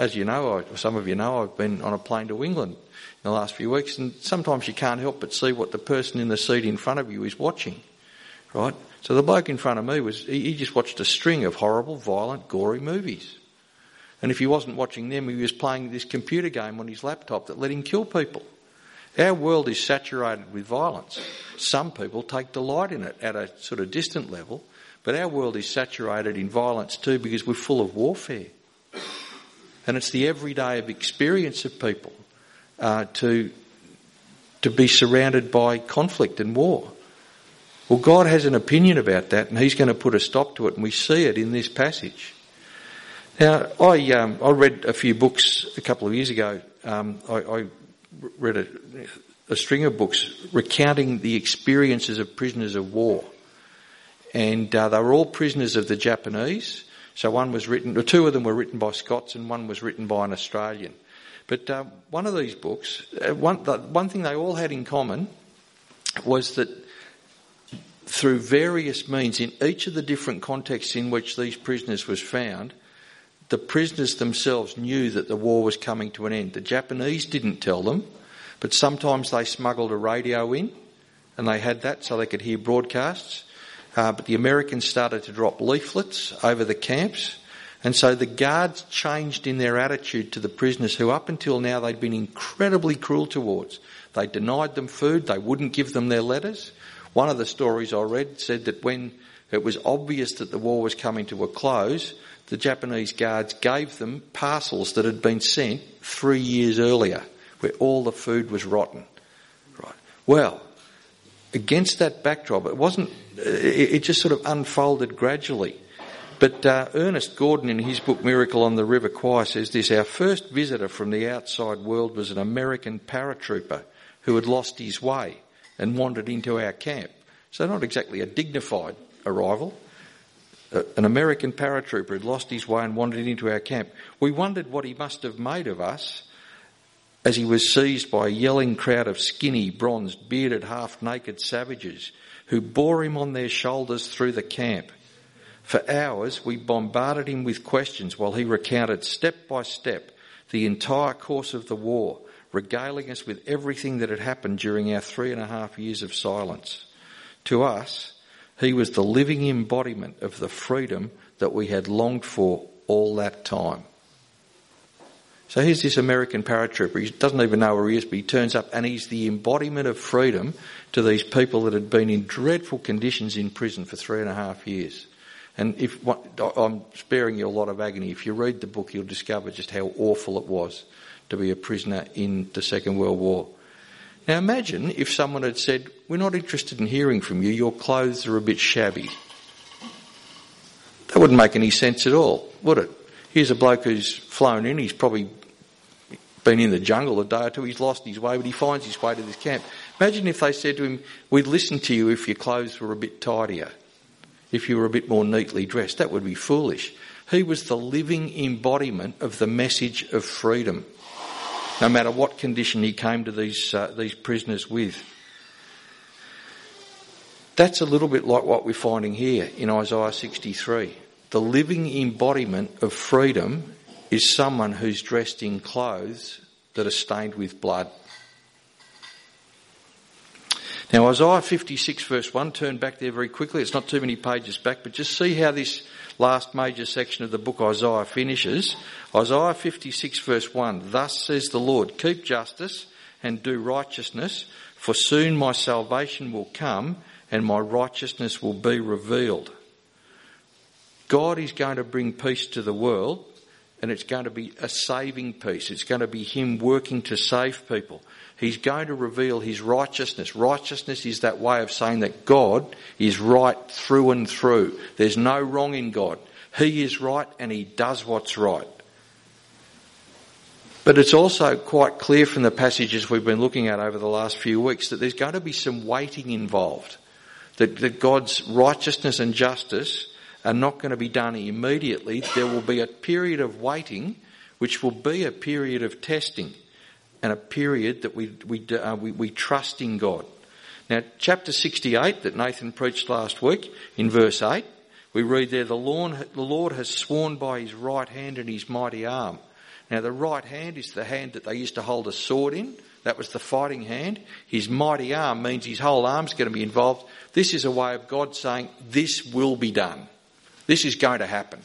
as you know, I, some of you know, I've been on a plane to England in the last few weeks, and sometimes you can't help but see what the person in the seat in front of you is watching, right? So the bloke in front of me was, he, he just watched a string of horrible, violent, gory movies. And if he wasn't watching them, he was playing this computer game on his laptop that let him kill people. Our world is saturated with violence. Some people take delight in it at a sort of distant level, but our world is saturated in violence too because we're full of warfare. And it's the everyday of experience of people uh, to, to be surrounded by conflict and war. Well, God has an opinion about that and He's going to put a stop to it, and we see it in this passage. Now, I, um, I read a few books a couple of years ago. Um, I, I, read a, a string of books recounting the experiences of prisoners of war. And uh, they were all prisoners of the Japanese. So one was written, or two of them were written by Scots and one was written by an Australian. But uh, one of these books, uh, one, the, one thing they all had in common was that through various means, in each of the different contexts in which these prisoners was found, the prisoners themselves knew that the war was coming to an end. The Japanese didn't tell them, but sometimes they smuggled a radio in, and they had that so they could hear broadcasts. Uh, but the Americans started to drop leaflets over the camps, and so the guards changed in their attitude to the prisoners who up until now they'd been incredibly cruel towards. They denied them food, they wouldn't give them their letters. One of the stories I read said that when it was obvious that the war was coming to a close, the Japanese guards gave them parcels that had been sent three years earlier, where all the food was rotten. Right. Well, against that backdrop, it wasn't. It just sort of unfolded gradually. But uh, Ernest Gordon, in his book Miracle on the River Kwai, says this: Our first visitor from the outside world was an American paratrooper who had lost his way and wandered into our camp. So not exactly a dignified arrival an American paratrooper had lost his way and wandered into our camp. We wondered what he must have made of us as he was seized by a yelling crowd of skinny, bronzed, bearded, half naked savages who bore him on their shoulders through the camp. For hours we bombarded him with questions while he recounted step by step the entire course of the war, regaling us with everything that had happened during our three and a half years of silence. To us, he was the living embodiment of the freedom that we had longed for all that time. So here's this American paratrooper. He doesn't even know where he is, but he turns up and he's the embodiment of freedom to these people that had been in dreadful conditions in prison for three and a half years. And if I'm sparing you a lot of agony, if you read the book, you'll discover just how awful it was to be a prisoner in the Second World War. Now imagine if someone had said, We're not interested in hearing from you, your clothes are a bit shabby. That wouldn't make any sense at all, would it? Here's a bloke who's flown in, he's probably been in the jungle a day or two, he's lost his way, but he finds his way to this camp. Imagine if they said to him, We'd listen to you if your clothes were a bit tidier, if you were a bit more neatly dressed. That would be foolish. He was the living embodiment of the message of freedom no matter what condition he came to these, uh, these prisoners with. That's a little bit like what we're finding here in Isaiah 63. The living embodiment of freedom is someone who's dressed in clothes that are stained with blood. Now, Isaiah 56, verse 1, turn back there very quickly. It's not too many pages back, but just see how this last major section of the book Isaiah finishes. Isaiah 56 verse 1, Thus says the Lord, keep justice and do righteousness, for soon my salvation will come and my righteousness will be revealed. God is going to bring peace to the world and it's going to be a saving peace. It's going to be Him working to save people. He's going to reveal His righteousness. Righteousness is that way of saying that God is right through and through. There's no wrong in God. He is right and He does what's right. But it's also quite clear from the passages we've been looking at over the last few weeks that there's going to be some waiting involved. That, that God's righteousness and justice are not going to be done immediately. There will be a period of waiting, which will be a period of testing and a period that we, we, uh, we, we trust in God. Now, chapter 68 that Nathan preached last week, in verse 8, we read there, the Lord, the Lord has sworn by his right hand and his mighty arm. Now, the right hand is the hand that they used to hold a sword in. That was the fighting hand. His mighty arm means his whole arm's going to be involved. This is a way of God saying, This will be done. This is going to happen.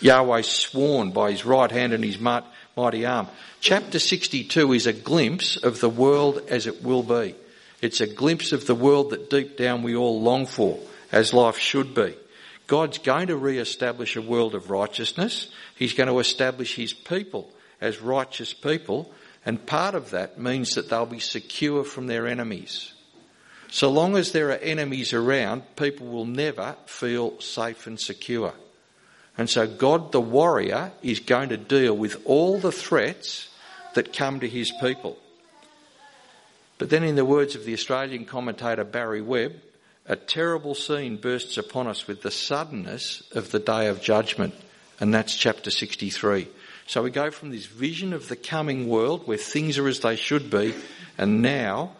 Yahweh sworn by his right hand and his mighty arm. Chapter 62 is a glimpse of the world as it will be. It's a glimpse of the world that deep down we all long for, as life should be. God's going to re-establish a world of righteousness. He's going to establish his people as righteous people, and part of that means that they'll be secure from their enemies. So long as there are enemies around, people will never feel safe and secure. And so God the warrior is going to deal with all the threats that come to his people. But then, in the words of the Australian commentator Barry Webb, a terrible scene bursts upon us with the suddenness of the day of judgment. And that's chapter 63. So we go from this vision of the coming world where things are as they should be, and now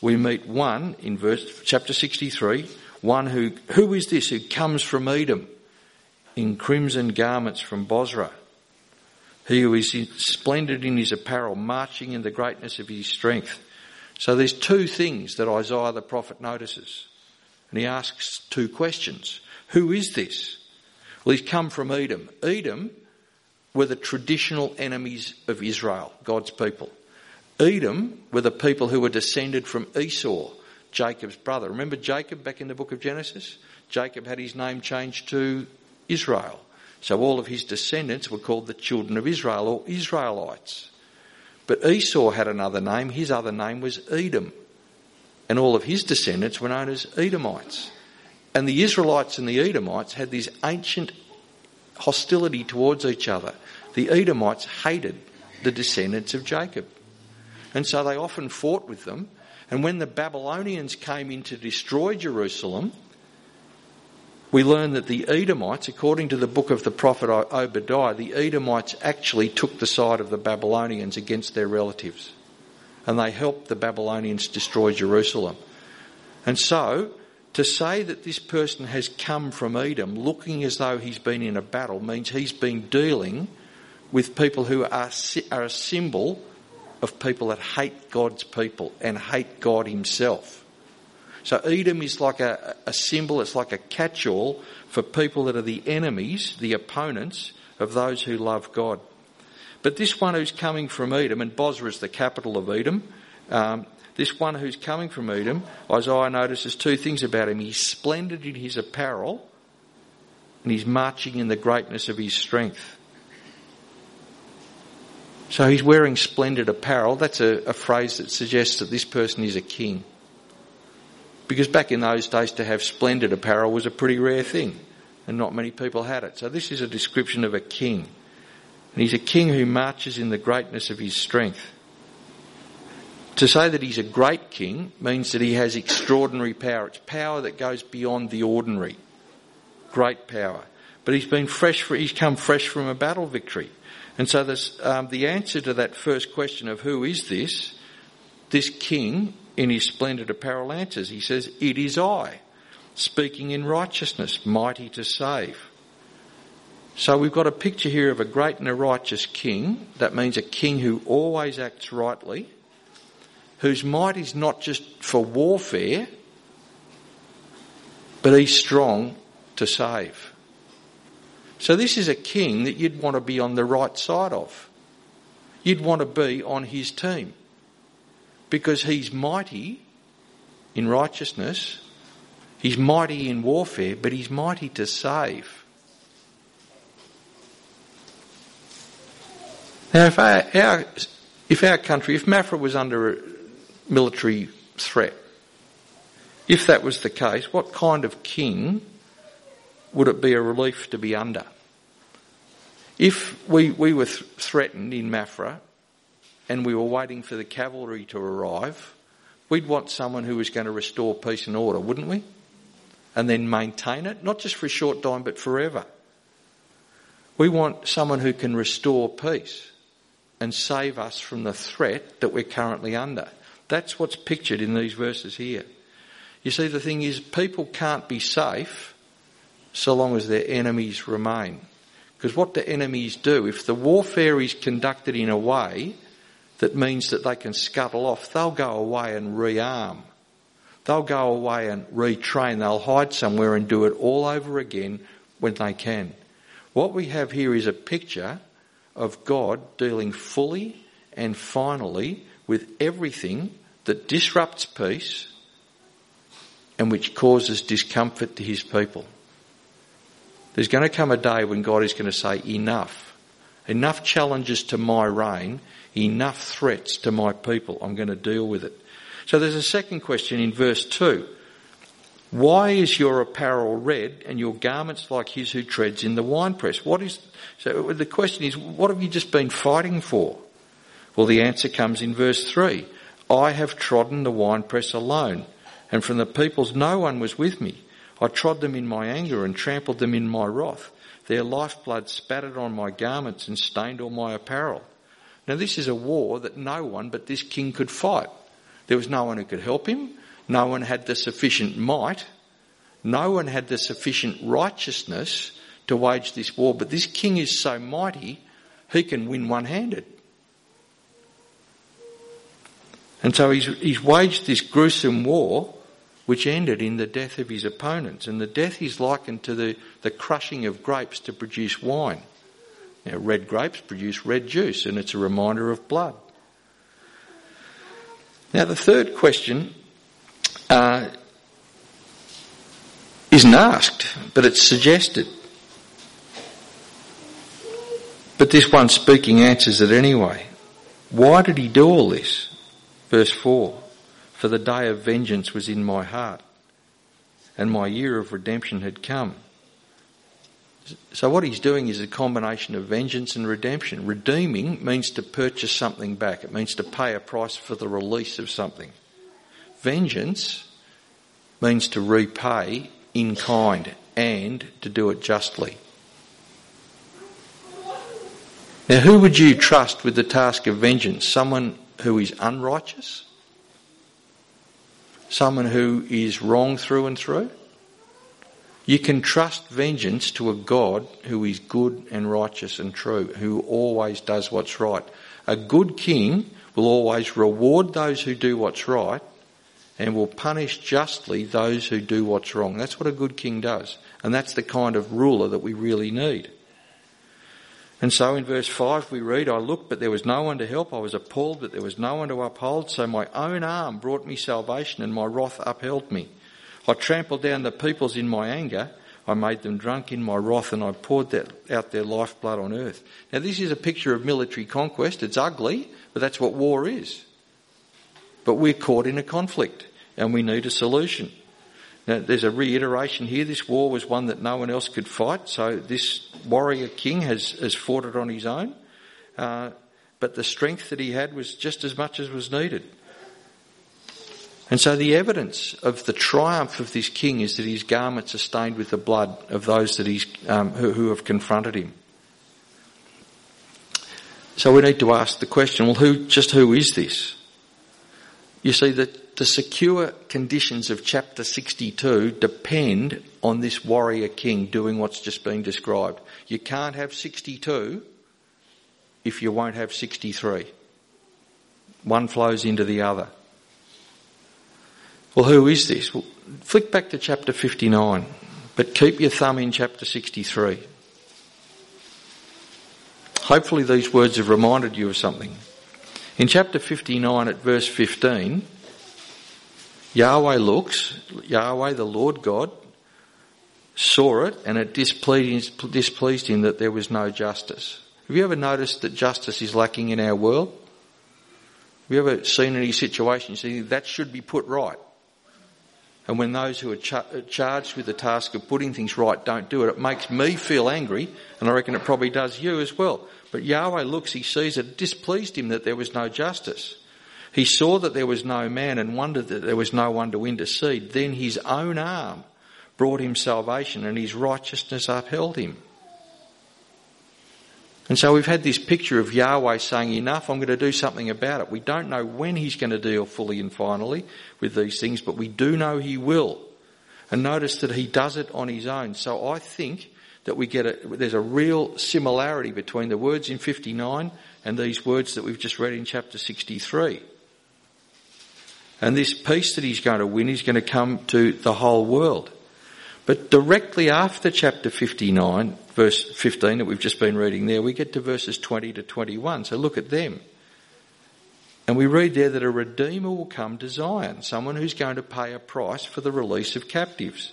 we meet one in verse chapter 63, one who who is this who comes from Edom in crimson garments from Bozrah? He who is splendid in his apparel, marching in the greatness of his strength. So there's two things that Isaiah the prophet notices. And he asks two questions. Who is this? Well, he's come from Edom. Edom were the traditional enemies of Israel, God's people. Edom were the people who were descended from Esau, Jacob's brother. Remember Jacob back in the book of Genesis? Jacob had his name changed to Israel. So all of his descendants were called the children of Israel or Israelites. But Esau had another name. His other name was Edom. And all of his descendants were known as Edomites. And the Israelites and the Edomites had this ancient hostility towards each other. The Edomites hated the descendants of Jacob. And so they often fought with them. And when the Babylonians came in to destroy Jerusalem, we learn that the Edomites, according to the book of the prophet Obadiah, the Edomites actually took the side of the Babylonians against their relatives. And they helped the Babylonians destroy Jerusalem. And so, to say that this person has come from Edom looking as though he's been in a battle means he's been dealing with people who are, are a symbol of people that hate God's people and hate God himself. So Edom is like a, a symbol, it's like a catch all for people that are the enemies, the opponents of those who love God. But this one who's coming from Edom, and Bozrah is the capital of Edom, um, this one who's coming from Edom, Isaiah notices two things about him. He's splendid in his apparel, and he's marching in the greatness of his strength. So he's wearing splendid apparel. That's a, a phrase that suggests that this person is a king. Because back in those days, to have splendid apparel was a pretty rare thing, and not many people had it. So this is a description of a king. And he's a king who marches in the greatness of his strength. To say that he's a great king means that he has extraordinary power. It's power that goes beyond the ordinary. Great power. But he's been fresh, for, he's come fresh from a battle victory. And so this, um, the answer to that first question of who is this, this king in his splendid apparel answers. He says, It is I, speaking in righteousness, mighty to save. So we've got a picture here of a great and a righteous king. That means a king who always acts rightly, whose might is not just for warfare, but he's strong to save. So this is a king that you'd want to be on the right side of. You'd want to be on his team because he's mighty in righteousness, he's mighty in warfare, but he's mighty to save. Now, if our, our, if our country, if Maffra was under a military threat, if that was the case, what kind of king would it be a relief to be under? If we, we were th- threatened in Maffra and we were waiting for the cavalry to arrive, we'd want someone who was going to restore peace and order, wouldn't we? And then maintain it, not just for a short time, but forever. We want someone who can restore peace and save us from the threat that we're currently under. That's what's pictured in these verses here. You see, the thing is, people can't be safe so long as their enemies remain. Because what do enemies do? If the warfare is conducted in a way that means that they can scuttle off, they'll go away and rearm. They'll go away and retrain. They'll hide somewhere and do it all over again when they can. What we have here is a picture of God dealing fully and finally with everything that disrupts peace and which causes discomfort to his people. There's going to come a day when God is going to say, enough. Enough challenges to my reign, enough threats to my people. I'm going to deal with it. So there's a second question in verse 2. Why is your apparel red and your garments like his who treads in the winepress? What is, so the question is, what have you just been fighting for? Well, the answer comes in verse 3. I have trodden the winepress alone, and from the peoples no one was with me. I trod them in my anger and trampled them in my wrath. Their lifeblood spattered on my garments and stained all my apparel. Now this is a war that no one but this king could fight. There was no one who could help him. No one had the sufficient might. No one had the sufficient righteousness to wage this war. But this king is so mighty, he can win one handed. And so he's, he's waged this gruesome war which ended in the death of his opponents. And the death is likened to the, the crushing of grapes to produce wine. Now, red grapes produce red juice, and it's a reminder of blood. Now, the third question uh, isn't asked, but it's suggested. But this one speaking answers it anyway. Why did he do all this? Verse 4 For the day of vengeance was in my heart, and my year of redemption had come. So what he's doing is a combination of vengeance and redemption. Redeeming means to purchase something back. It means to pay a price for the release of something. Vengeance means to repay in kind and to do it justly. Now who would you trust with the task of vengeance? Someone who is unrighteous? Someone who is wrong through and through? You can trust vengeance to a God who is good and righteous and true, who always does what's right. A good king will always reward those who do what's right and will punish justly those who do what's wrong. That's what a good king does. And that's the kind of ruler that we really need. And so in verse 5 we read, I looked, but there was no one to help. I was appalled, but there was no one to uphold. So my own arm brought me salvation and my wrath upheld me. I trampled down the peoples in my anger. I made them drunk in my wrath and I poured out their lifeblood on earth. Now this is a picture of military conquest. It's ugly, but that's what war is. But we're caught in a conflict and we need a solution. Now, there's a reiteration here. This war was one that no one else could fight, so this warrior king has, has fought it on his own. Uh, but the strength that he had was just as much as was needed. And so the evidence of the triumph of this king is that his garments are stained with the blood of those that he's, um, who, who have confronted him. So we need to ask the question, well, who, just who is this? You see, that the secure conditions of chapter 62 depend on this warrior king doing what's just been described. You can't have 62 if you won't have 63. One flows into the other. Well, who is this? Well, flick back to chapter 59, but keep your thumb in chapter 63. Hopefully these words have reminded you of something. In chapter 59 at verse 15, Yahweh looks, Yahweh the Lord God, saw it and it displeased, displeased him that there was no justice. Have you ever noticed that justice is lacking in our world? Have you ever seen any situation you see that should be put right? And when those who are charged with the task of putting things right don't do it, it makes me feel angry, and I reckon it probably does you as well. But Yahweh looks, he sees it displeased him that there was no justice. He saw that there was no man and wondered that there was no one to intercede. Then his own arm brought him salvation and his righteousness upheld him. And so we've had this picture of Yahweh saying, enough, I'm going to do something about it. We don't know when he's going to deal fully and finally with these things, but we do know he will. And notice that he does it on his own. So I think that we get a, there's a real similarity between the words in 59 and these words that we've just read in chapter 63. And this peace that he's going to win is going to come to the whole world. But directly after chapter 59, verse 15 that we've just been reading there, we get to verses 20 to 21. So look at them. And we read there that a Redeemer will come to Zion, someone who's going to pay a price for the release of captives.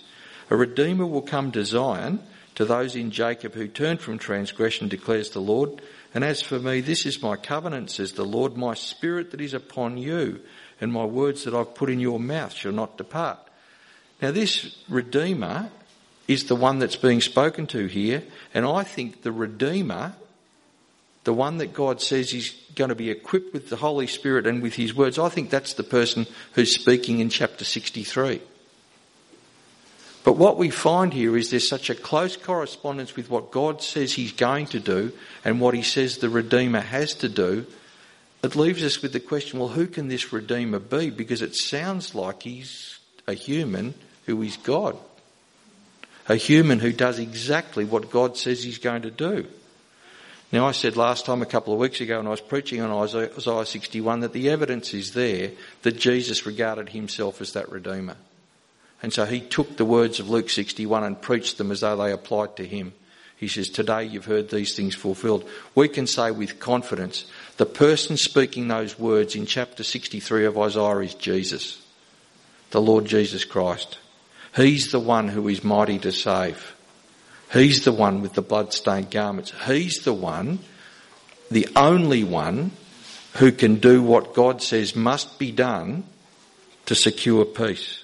A Redeemer will come to Zion, to those in Jacob who turn from transgression, declares the Lord. And as for me, this is my covenant, says the Lord, my spirit that is upon you, and my words that I've put in your mouth shall not depart. Now, this Redeemer is the one that's being spoken to here, and I think the Redeemer, the one that God says is going to be equipped with the Holy Spirit and with His words, I think that's the person who's speaking in chapter 63. But what we find here is there's such a close correspondence with what God says He's going to do and what He says the Redeemer has to do. It leaves us with the question well, who can this Redeemer be? Because it sounds like He's a human who is God. A human who does exactly what God says he's going to do. Now, I said last time, a couple of weeks ago, when I was preaching on Isaiah 61, that the evidence is there that Jesus regarded himself as that Redeemer. And so he took the words of Luke 61 and preached them as though they applied to him. He says, Today you've heard these things fulfilled. We can say with confidence, the person speaking those words in chapter 63 of Isaiah is Jesus, the Lord Jesus Christ. He's the one who is mighty to save. He's the one with the blood-stained garments. He's the one, the only one, who can do what God says must be done to secure peace.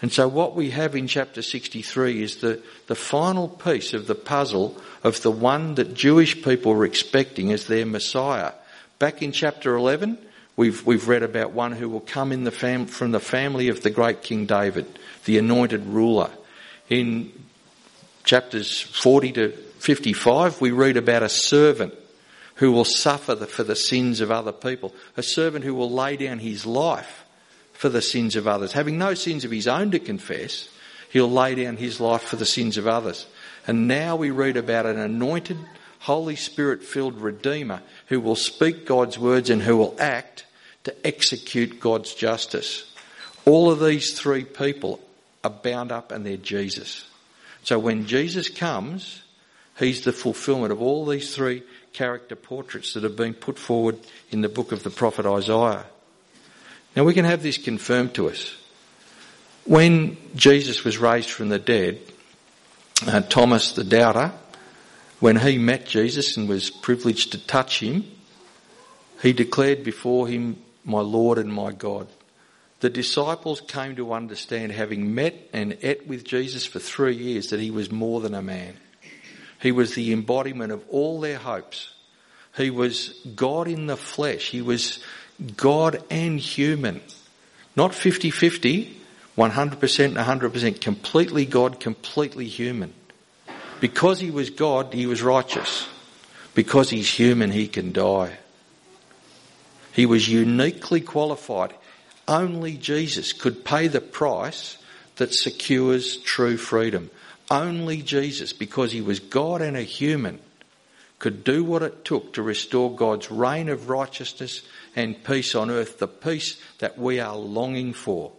And so what we have in chapter 63 is the, the final piece of the puzzle of the one that Jewish people were expecting as their Messiah. Back in chapter 11, we've, we've read about one who will come in the fam- from the family of the great King David the anointed ruler. In chapters 40 to 55, we read about a servant who will suffer for the sins of other people, a servant who will lay down his life for the sins of others. Having no sins of his own to confess, he'll lay down his life for the sins of others. And now we read about an anointed, Holy Spirit filled Redeemer who will speak God's words and who will act to execute God's justice. All of these three people are bound up and they're Jesus. So when Jesus comes, he's the fulfillment of all these three character portraits that have been put forward in the book of the prophet Isaiah. Now we can have this confirmed to us. When Jesus was raised from the dead, uh, Thomas the doubter, when he met Jesus and was privileged to touch him, he declared before him, my Lord and my God the disciples came to understand, having met and ate with Jesus for three years, that he was more than a man. He was the embodiment of all their hopes. He was God in the flesh. He was God and human. Not 50-50, 100% 100%, completely God, completely human. Because he was God, he was righteous. Because he's human, he can die. He was uniquely qualified. Only Jesus could pay the price that secures true freedom. Only Jesus, because he was God and a human, could do what it took to restore God's reign of righteousness and peace on earth, the peace that we are longing for.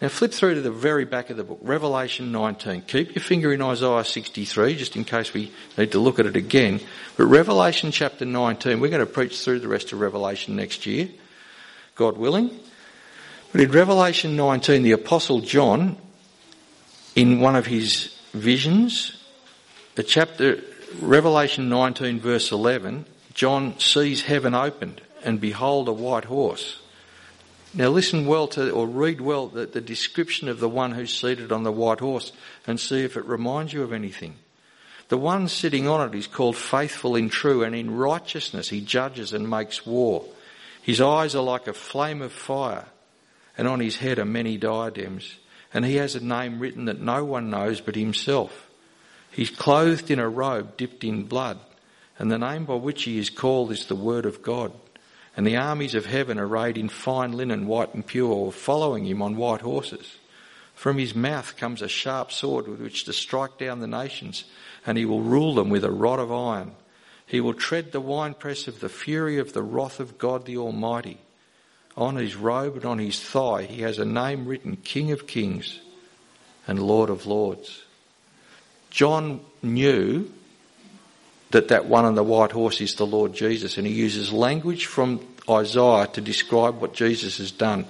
Now flip through to the very back of the book, Revelation 19. Keep your finger in Isaiah 63, just in case we need to look at it again. But Revelation chapter 19, we're going to preach through the rest of Revelation next year. God willing. But in Revelation 19, the Apostle John, in one of his visions, the chapter, Revelation 19 verse 11, John sees heaven opened and behold a white horse. Now listen well to, or read well the, the description of the one who's seated on the white horse and see if it reminds you of anything. The one sitting on it is called faithful and true and in righteousness he judges and makes war. His eyes are like a flame of fire, and on his head are many diadems, and he has a name written that no one knows but himself. He's clothed in a robe dipped in blood, and the name by which he is called is the Word of God. And the armies of heaven arrayed in fine linen, white and pure, were following him on white horses. From his mouth comes a sharp sword with which to strike down the nations, and he will rule them with a rod of iron. He will tread the winepress of the fury of the wrath of God the Almighty. On his robe and on his thigh he has a name written King of Kings and Lord of Lords. John knew that that one on the white horse is the Lord Jesus, and he uses language from Isaiah to describe what Jesus has done.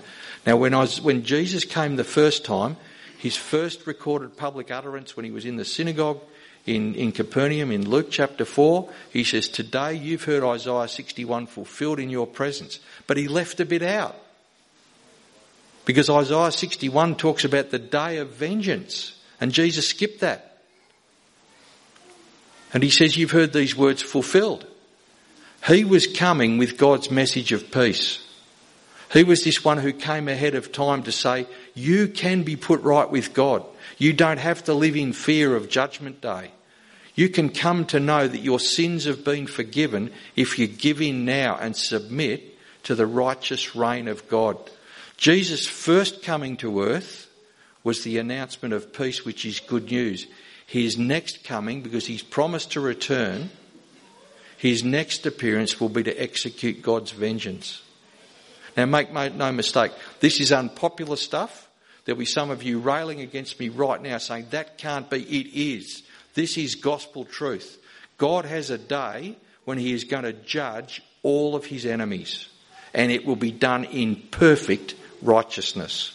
Now, when, I was, when Jesus came the first time, his first recorded public utterance when he was in the synagogue in, in Capernaum in Luke chapter 4, he says, Today you've heard Isaiah 61 fulfilled in your presence. But he left a bit out. Because Isaiah 61 talks about the day of vengeance. And Jesus skipped that. And he says, You've heard these words fulfilled. He was coming with God's message of peace. He was this one who came ahead of time to say, You can be put right with God. You don't have to live in fear of Judgment Day. You can come to know that your sins have been forgiven if you give in now and submit to the righteous reign of God. Jesus' first coming to earth was the announcement of peace, which is good news. His next coming, because he's promised to return, his next appearance will be to execute God's vengeance. Now, make no mistake, this is unpopular stuff. There'll be some of you railing against me right now saying that can't be. It is. This is gospel truth. God has a day when He is going to judge all of His enemies, and it will be done in perfect righteousness.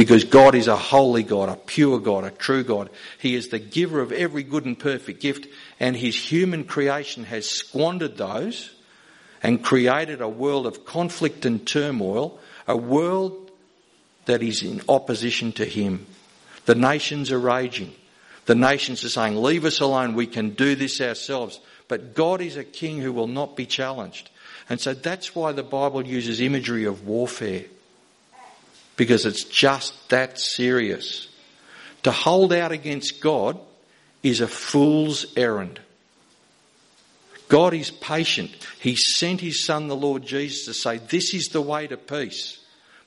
Because God is a holy God, a pure God, a true God. He is the giver of every good and perfect gift, and His human creation has squandered those and created a world of conflict and turmoil, a world that is in opposition to Him. The nations are raging. The nations are saying, Leave us alone, we can do this ourselves. But God is a king who will not be challenged. And so that's why the Bible uses imagery of warfare. Because it's just that serious. To hold out against God is a fool's errand. God is patient. He sent His Son, the Lord Jesus, to say, This is the way to peace.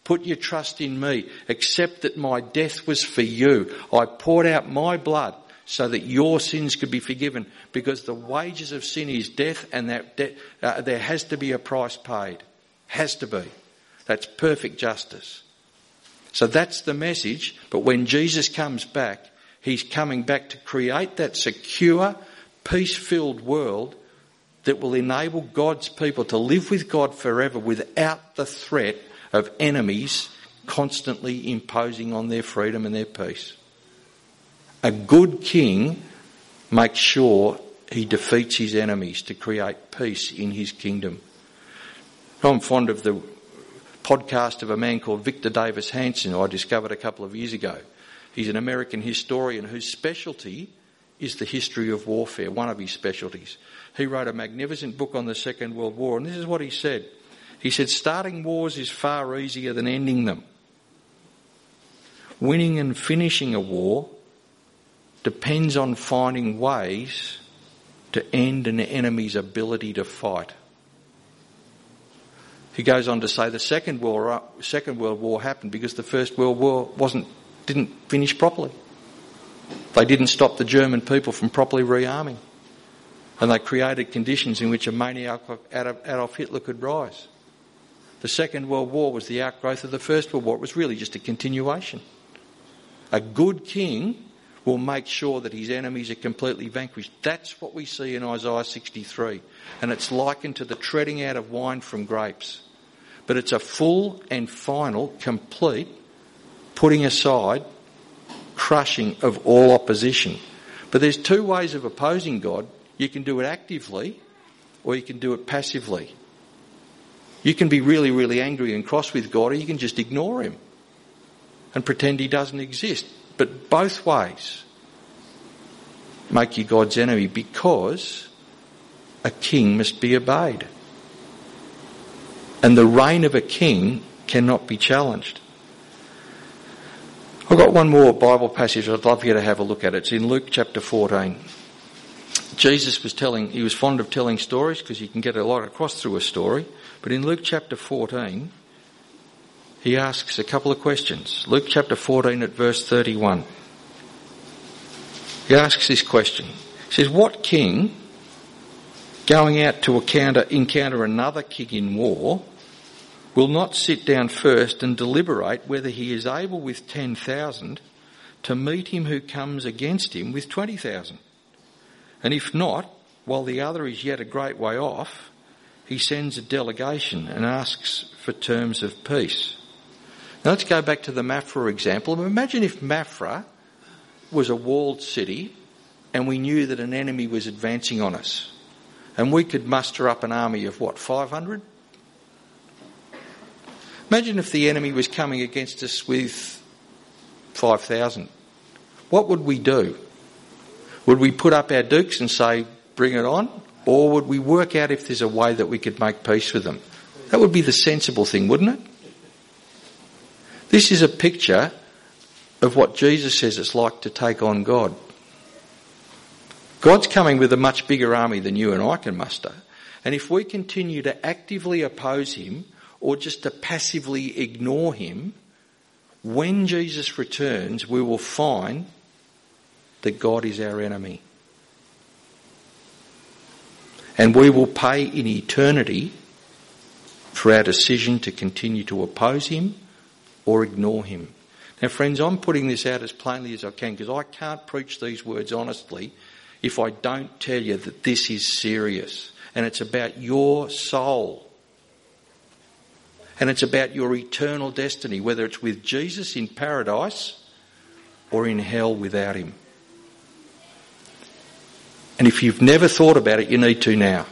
Put your trust in me. Accept that my death was for you. I poured out my blood so that your sins could be forgiven because the wages of sin is death and that de- uh, there has to be a price paid. Has to be. That's perfect justice. So that's the message. But when Jesus comes back, he's coming back to create that secure, peace filled world that will enable God's people to live with God forever without the threat of enemies constantly imposing on their freedom and their peace. A good king makes sure he defeats his enemies to create peace in his kingdom. I'm fond of the podcast of a man called Victor Davis Hanson, who I discovered a couple of years ago. He's an American historian whose specialty is the history of warfare, one of his specialties. He wrote a magnificent book on the Second World War, and this is what he said. He said, Starting wars is far easier than ending them. Winning and finishing a war depends on finding ways to end an enemy's ability to fight. He goes on to say the Second World, Second World War happened because the First World War wasn't, didn't finish properly. They didn't stop the German people from properly rearming. And they created conditions in which a maniac Adolf Hitler could rise. The Second World War was the outgrowth of the First World War. It was really just a continuation. A good king will make sure that his enemies are completely vanquished. That's what we see in Isaiah 63. And it's likened to the treading out of wine from grapes. But it's a full and final, complete putting aside, crushing of all opposition. But there's two ways of opposing God. You can do it actively or you can do it passively. You can be really, really angry and cross with God, or you can just ignore Him and pretend He doesn't exist. But both ways make you God's enemy because a king must be obeyed. And the reign of a king cannot be challenged. I've got one more Bible passage I'd love you to have a look at. It's in Luke chapter 14. Jesus was telling, he was fond of telling stories because you can get a lot across through a story. But in Luke chapter 14, he asks a couple of questions. Luke chapter 14 at verse 31. He asks this question. He says, What king going out to encounter, encounter another king in war will not sit down first and deliberate whether he is able with 10,000 to meet him who comes against him with 20,000? And if not, while the other is yet a great way off, he sends a delegation and asks for terms of peace. Now let's go back to the Maffra example. Imagine if Maffra was a walled city and we knew that an enemy was advancing on us. And we could muster up an army of what, 500? Imagine if the enemy was coming against us with 5,000. What would we do? Would we put up our dukes and say, bring it on? Or would we work out if there's a way that we could make peace with them? That would be the sensible thing, wouldn't it? This is a picture of what Jesus says it's like to take on God. God's coming with a much bigger army than you and I can muster. And if we continue to actively oppose him or just to passively ignore him, when Jesus returns, we will find that God is our enemy. And we will pay in eternity for our decision to continue to oppose him or ignore him. Now, friends, I'm putting this out as plainly as I can because I can't preach these words honestly if I don't tell you that this is serious and it's about your soul. And it's about your eternal destiny, whether it's with Jesus in paradise or in hell without him. And if you've never thought about it, you need to now.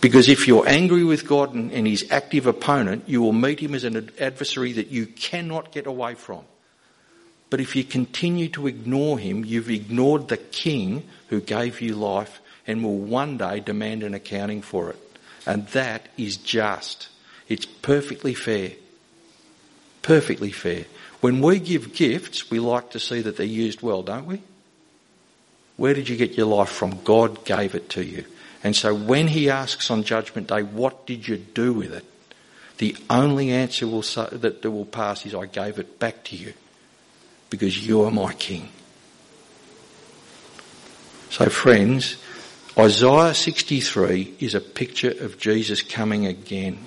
Because if you're angry with God and, his active opponent, you will meet him as an adversary that you cannot get away from. But if you continue to ignore him, you've ignored the king who gave you life and will one day demand an accounting for it. And that is just. It's perfectly fair. Perfectly fair. When we give gifts, we like to see that they're used well, don't we? Where did you get your life from? God gave it to you. And so when he asks on Judgment Day, what did you do with it? The only answer will say, that will pass is, I gave it back to you because you are my king. So friends, Isaiah 63 is a picture of Jesus coming again.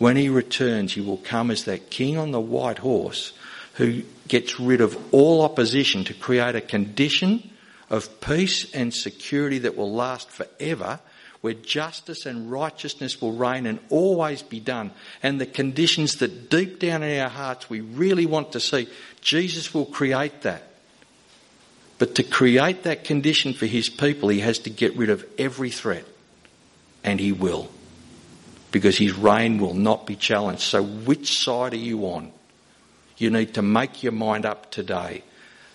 When he returns, he will come as that king on the white horse who gets rid of all opposition to create a condition of peace and security that will last forever, where justice and righteousness will reign and always be done, and the conditions that deep down in our hearts we really want to see, Jesus will create that. But to create that condition for his people, he has to get rid of every threat. And he will. Because his reign will not be challenged. So which side are you on? You need to make your mind up today.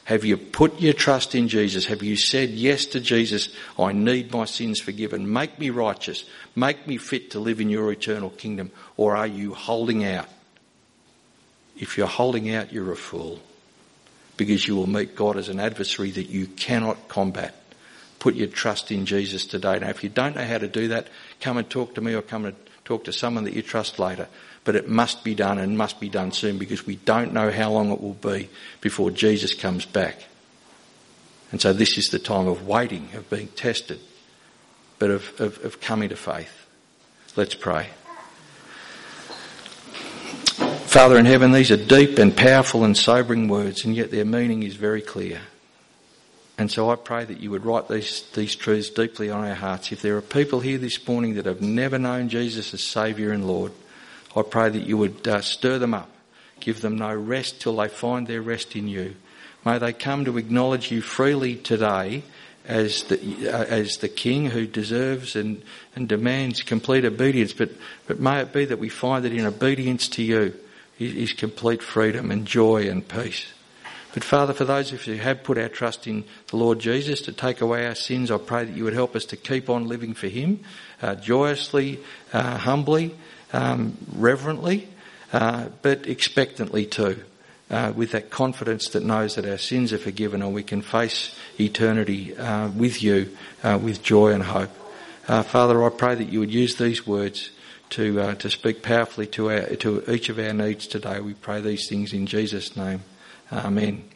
Have you put your trust in Jesus? Have you said yes to Jesus? I need my sins forgiven. Make me righteous. Make me fit to live in your eternal kingdom. Or are you holding out? If you're holding out, you're a fool. Because you will meet God as an adversary that you cannot combat. Put your trust in Jesus today. Now, if you don't know how to do that, come and talk to me or come and talk to someone that you trust later but it must be done and must be done soon because we don't know how long it will be before Jesus comes back. And so this is the time of waiting, of being tested, but of, of, of coming to faith. Let's pray. Father in heaven, these are deep and powerful and sobering words, and yet their meaning is very clear. And so I pray that you would write these, these truths deeply on our hearts. If there are people here this morning that have never known Jesus as Saviour and Lord, I pray that you would uh, stir them up, give them no rest till they find their rest in you. May they come to acknowledge you freely today as the, uh, as the King who deserves and, and demands complete obedience. But, but may it be that we find that in obedience to you is complete freedom and joy and peace. But Father, for those of us who have put our trust in the Lord Jesus to take away our sins, I pray that you would help us to keep on living for Him, uh, joyously, uh, humbly, um, reverently, uh, but expectantly too, uh, with that confidence that knows that our sins are forgiven and we can face eternity uh, with you uh, with joy and hope. Uh, Father, I pray that you would use these words to, uh, to speak powerfully to, our, to each of our needs today. We pray these things in Jesus' name. Amen.